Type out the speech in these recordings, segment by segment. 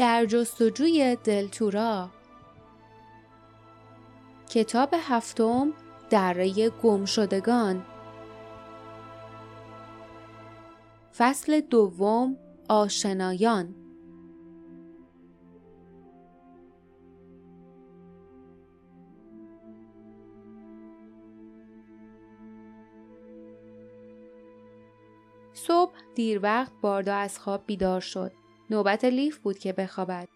در جستجوی دلتورا. کتاب هفتم دره گمشدگان. فصل دوم آشنایان. صبح دیر وقت باردا از خواب بیدار شد. نوبت لیف بود که بخوابد.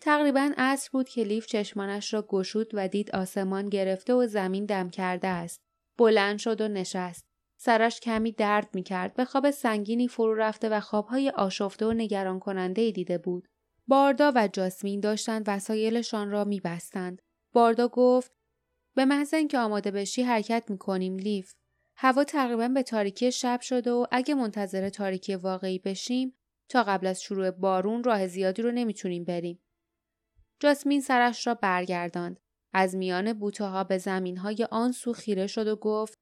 تقریبا عصر بود که لیف چشمانش را گشود و دید آسمان گرفته و زمین دم کرده است. بلند شد و نشست. سرش کمی درد می کرد. به خواب سنگینی فرو رفته و خوابهای آشفته و نگران کننده دیده بود. باردا و جاسمین داشتند وسایلشان را می بستند. باردا گفت به محض اینکه آماده بشی حرکت می کنیم لیف. هوا تقریبا به تاریکی شب شده و اگه منتظر تاریکی واقعی بشیم تا قبل از شروع بارون راه زیادی رو نمی‌تونیم بریم. جاسمین سرش را برگرداند. از میان بوته ها به زمین های آن سو خیره شد و گفت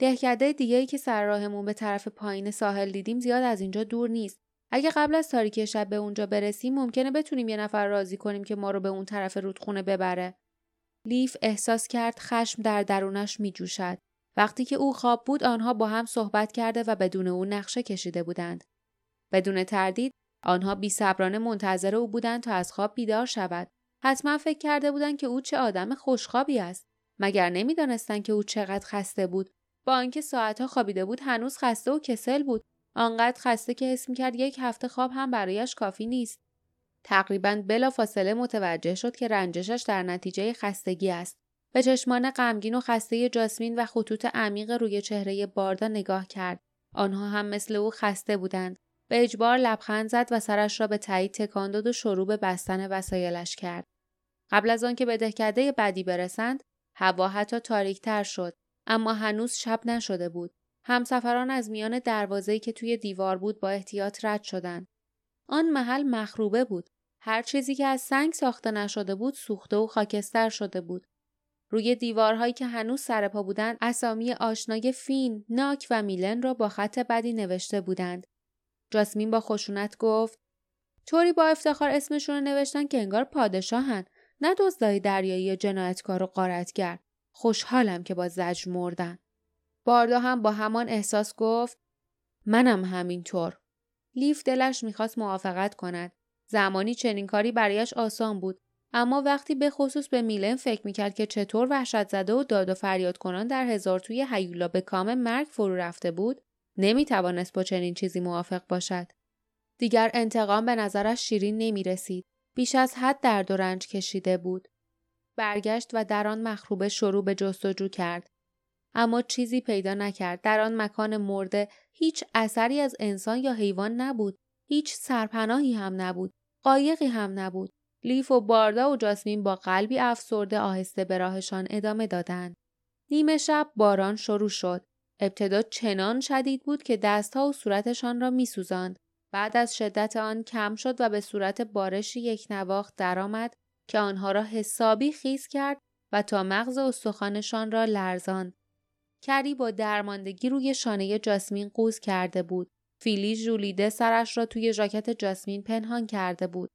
دهکده دیگه که سر راهمون به طرف پایین ساحل دیدیم زیاد از اینجا دور نیست. اگه قبل از تاریکی شب به اونجا برسیم ممکنه بتونیم یه نفر راضی کنیم که ما رو به اون طرف رودخونه ببره. لیف احساس کرد خشم در درونش می جوشد. وقتی که او خواب بود آنها با هم صحبت کرده و بدون او نقشه کشیده بودند. بدون تردید آنها بیصبرانه منتظر او بودند تا از خواب بیدار شود. حتما فکر کرده بودند که او چه آدم خوشخوابی است. مگر نمی‌دانستند که او چقدر خسته بود. با آنکه ساعتها خوابیده بود هنوز خسته و کسل بود. آنقدر خسته که حس کرد یک هفته خواب هم برایش کافی نیست. تقریبا بلافاصله متوجه شد که رنجشش در نتیجه خستگی است. به چشمان غمگین و خسته جاسمین و خطوط عمیق روی چهره باردا نگاه کرد. آنها هم مثل او خسته بودند. به اجبار لبخند زد و سرش را به تایید تکان داد و شروع به بستن وسایلش کرد. قبل از آنکه به دهکده بعدی برسند، هوا حتی تاریکتر شد، اما هنوز شب نشده بود. همسفران از میان دروازه‌ای که توی دیوار بود با احتیاط رد شدند. آن محل مخروبه بود. هر چیزی که از سنگ ساخته نشده بود سوخته و خاکستر شده بود. روی دیوارهایی که هنوز سرپا بودند اسامی آشنای فین، ناک و میلن را با خط بدی نوشته بودند. جاسمین با خشونت گفت طوری با افتخار اسمشون رو نوشتن که انگار پادشاهن. نه دزدای دریایی یا جنایتکار و قارتگر خوشحالم که با زجر مردن. باردا هم با همان احساس گفت منم همینطور. لیف دلش می‌خواست موافقت کند. زمانی چنین کاری برایش آسان بود. اما وقتی به خصوص به میلن فکر می‌کرد که چطور وحشت زده و داد و فریاد کنان در هزار توی هیولا به کام مرگ فرو رفته بود نمی‌توانست با چنین چیزی موافق باشد دیگر انتقام به نظرش شیرین نمی رسید. بیش از حد درد و رنج کشیده بود. برگشت و در آن مخروبه شروع به جستجو کرد. اما چیزی پیدا نکرد. در آن مکان مرده هیچ اثری از انسان یا حیوان نبود. هیچ سرپناهی هم نبود. قایقی هم نبود. لیف و باردا و جاسمین با قلبی افسرده آهسته به راهشان ادامه دادند. نیمه شب باران شروع شد. ابتدا چنان شدید بود که دستها و صورتشان را میسوزاند. بعد از شدت آن کم شد و به صورت بارشی یک نواخت درآمد که آنها را حسابی خیز کرد و تا مغز استخوانشان را لرزاند. کری با درماندگی روی شانه جاسمین قوز کرده بود. فیلی ژولیده سرش را توی ژاکت جاسمین پنهان کرده بود.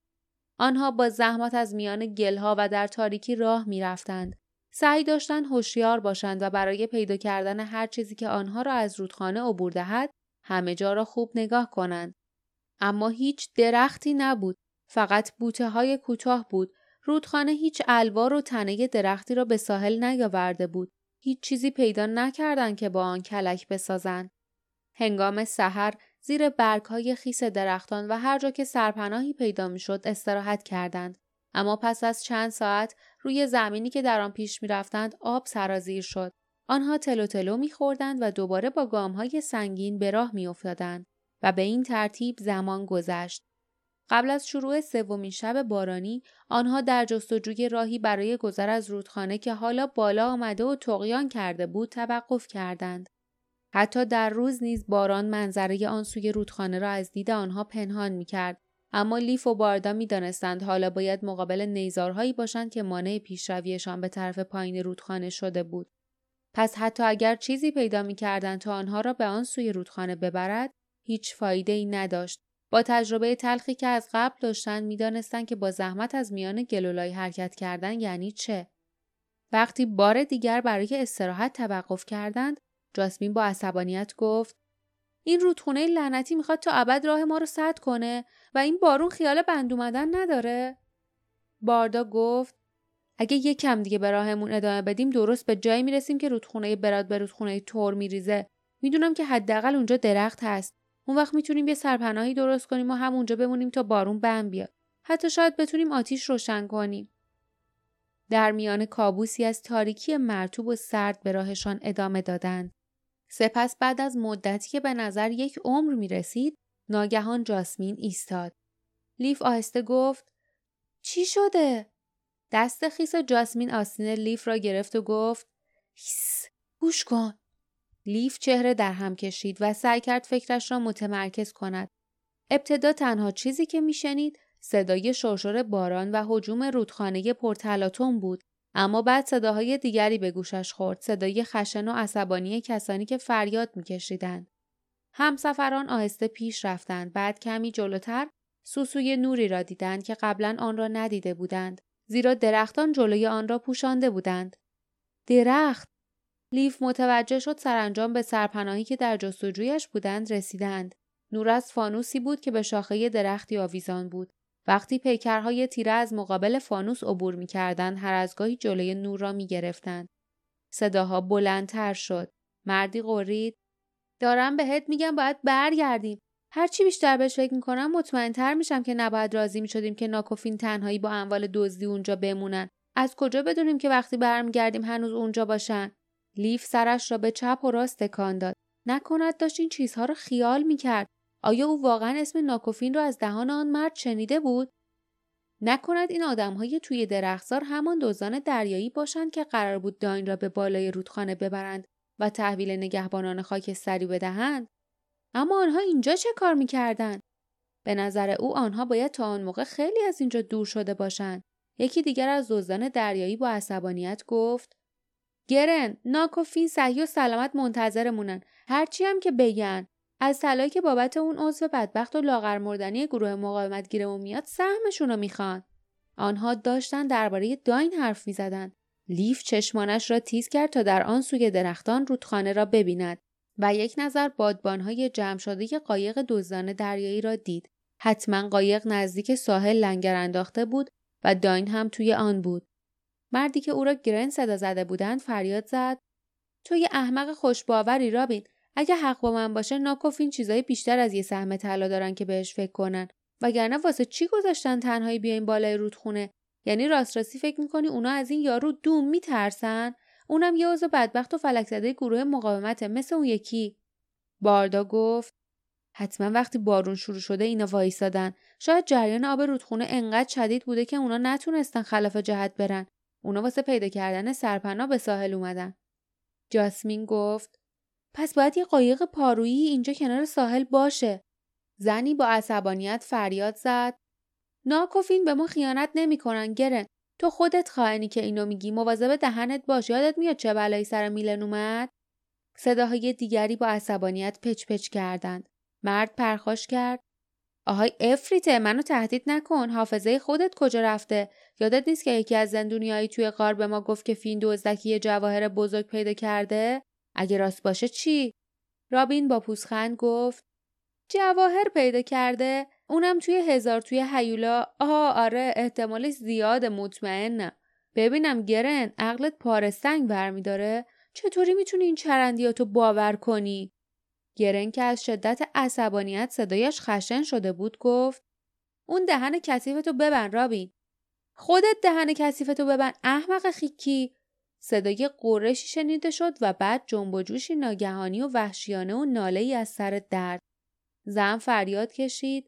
آنها با زحمت از میان گلها و در تاریکی راه می‌رفتند. سعی داشتند هوشیار باشند و برای پیدا کردن هر چیزی که آنها را از رودخانه عبور دهد همه جا را خوب نگاه کنند. اما هیچ درختی نبود. فقط بوته های کوتاه بود. رودخانه هیچ الوار و تنه درختی را به ساحل نیاورده بود. هیچ چیزی پیدا نکردند که با آن کلک بسازند. هنگام سحر زیر های خیس درختان و هر جا که سرپناهی پیدا می‌شد استراحت کردند. اما پس از چند ساعت روی زمینی که در آن پیش می‌رفتند آب سرازیر شد. آنها تلو تلو میخوردند و دوباره با های سنگین به راه میافتادند و به این ترتیب زمان گذشت. قبل از شروع سومین شب بارانی آنها در جستجوی راهی برای گذر از رودخانه که حالا بالا آمده و تقیان کرده بود توقف کردند. حتی در روز نیز باران منظره آن سوی رودخانه را از دید آنها پنهان می کرد. اما لیف و باردا می دانستند حالا باید مقابل نیزارهایی باشند که مانع پیشرویشان به طرف پایین رودخانه شده بود. پس حتی اگر چیزی پیدا می کردند تا آنها را به آن سوی رودخانه ببرد، هیچ فایده ای نداشت. با تجربه تلخی که از قبل داشتن می‌دانستند که با زحمت از میان گلولای حرکت کردن یعنی چه. وقتی بار دیگر برای استراحت توقف کردند، جاسمین با عصبانیت گفت این رودخونه لعنتی می‌خواد تا ابد راه ما رو سد کنه و این بارون خیال بند اومدن نداره؟ باردا گفت اگه یک کم دیگه به راهمون ادامه بدیم درست به جایی می‌رسیم که رودخونه براد به رودخونه تور میریزه. می‌دونم که حداقل اونجا درخت هست. اون وقت می‌تونیم یه سرپناهی درست کنیم و همونجا بمونیم تا بارون بم بیاد. حتی شاید بتونیم آتیش روشن کنیم. در میان کابوسی از تاریکی مرتوب و سرد به راهشان ادامه دادند. سپس بعد از مدتی که به نظر یک عمر می رسید، ناگهان جاسمین ایستاد. لیف آهسته گفت چی شده؟ دست خیس جاسمین آستین لیف را گرفت و گفت هیس گوش کن. لیف چهره در هم کشید و سعی کرد فکرش را متمرکز کند. ابتدا تنها چیزی که میشنید صدای شرشر باران و حجوم رودخانه پرتلاتون بود اما بعد صداهای دیگری به گوشش خورد. صدای خشن و عصبانی کسانی که فریاد میکشیدند. همسفران آهسته پیش رفتند. بعد کمی جلوتر سوسوی نوری را دیدند که قبلا آن را ندیده بودند. زیرا درختان جلوی آن را پوشانده بودند. درخت! لیف متوجه شد سرانجام به سرپناهی که در جستجویش بودند رسیدند. نور از فانوسی بود که به شاخه درختی آویزان بود. وقتی پیکرهای تیره از مقابل فانوس عبور می کردن هر از گاهی جلوی نور را می گرفتن. صداها بلندتر شد. مردی قرید. دارم بهت میگم باید برگردیم. هرچی بیشتر بهش فکر می‌کنم مطمئنتر میشم که نباید راضی می‌شدیم که ناکوفین تنهایی با اموال دزدی اونجا بمونن. از کجا بدونیم که وقتی برمیگردیم هنوز اونجا باشن؟ لیف سرش را به چپ و راست تکان داد. نکند داشت این چیزها را خیال می‌کرد. آیا او واقعا اسم ناکوفین را از دهان آن مرد شنیده بود؟ نکند این آدمهای توی درختزار همان دزدان دریایی باشند که قرار بود داین را به بالای رودخانه ببرند و تحویل نگهبانان خاکستری بدهند؟ اما آنها اینجا چه کار می‌کردند؟ به نظر او آنها باید تا آن موقع خیلی از اینجا دور شده باشند. یکی دیگر از دزدان دریایی با عصبانیت گفت گرن ناکوفین صحیح و سلامت منتظرمونن هرچی هم که بگن از طلایی که بابت اون عضو بدبخت و لاغر مردنی گروه مقاومت گیرمون میاد سهمشون رو می‌خوان. آنها داشتن درباره داین حرف می‌زدن. لیف چشمانش را تیز کرد تا در آن سوی درختان رودخانه را ببیند و یک نظر بادبانهای جمع شده قایق دزدان دریایی را دید. حتما قایق نزدیک ساحل لنگر انداخته بود و داین هم توی آن بود. مردی که او را گرن صدا زده بودند فریاد زد. تو یه احمق خوشباوری رابین اگه حق با من باشه ناکوفین چیزای بیشتر از یه سهم طلا دارن که بهش فکر کنن. وگرنه واسه چی گذاشتن تنهایی بیاین بالای رودخونه؟ یعنی راست راستی فکر می‌کنی اونا از این یارو دوم میترسن؟ اونم یه عضو بدبخت و فلک زده گروه مقاومته مثل اون یکی. باردا گفت حتما وقتی بارون شروع شده اینا وایسادن. شاید جریان آب رودخونه انقدر شدید بوده که اونا نتونستن خلاف جهت برن. اونا واسه پیدا کردن سرپناه به ساحل اومدن. جاسمین گفت پس باید یه قایق پارویی اینجا کنار ساحل باشه. زنی با عصبانیت فریاد زد. ناکوفین به ما خیانت نمی‌کنن گرن. تو خودت خائنی که اینو میگی مواظب دهنت باش. یادت میاد چه بلایی سر میلن اومد؟ صداهای دیگری با عصبانیت پچ پچ کردند. مرد پرخاش کرد. آهای افریته منو تهدید نکن. حافظه خودت کجا رفته؟ یادت نیست که یکی از زندونیایی توی غار به ما گفت که فین دزدکی جواهر بزرگ پیدا کرده؟ اگه راست باشه چی؟ رابین با پوزخند گفت جواهر پیدا کرده اونم توی هزار توی هیولا. آها آره احتمال زیاد مطمئنم. ببینم گرن عقلت پاره سنگ برمیداره. چطوری می‌تونی این چرندیاتو باور کنی؟ گرن که از شدت عصبانیت صدایش خشن شده بود گفت اون دهن کثیفتو ببن رابین. خودت دهن کثیفتو ببن احمق خیکی. صدای قرشی شنیده شد و بعد جنب و جوشی ناگهانی و وحشیانه و ناله ای از سر درد. زن فریاد کشید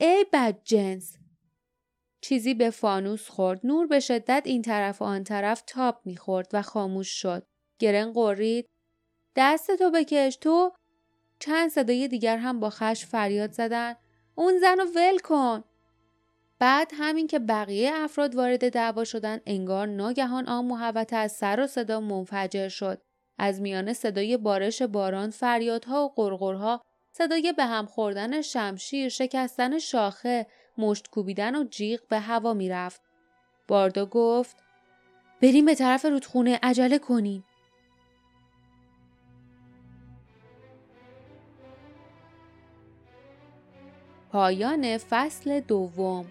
ای بد جنس چیزی به فانوس خورد. نور به شدت این طرف و آن طرف تاب می‌خورد و خاموش شد. گرن قرید دست تو بکش تو. چند صدای دیگر هم با خش فریاد زدن. اون زن رو ول کن. بعد همین که بقیه افراد وارد دعوا شدن انگار ناگهان آن محوطه از سر و صدا منفجر شد. از میان صدای بارش باران فریادها و قرقرها صدای به هم خوردن شمشیر شکستن شاخه مشت کوبیدن و جیغ به هوا می‌رفت. باردا گفت بریم به طرف رودخونه عجله کنیم. پایان فصل دوم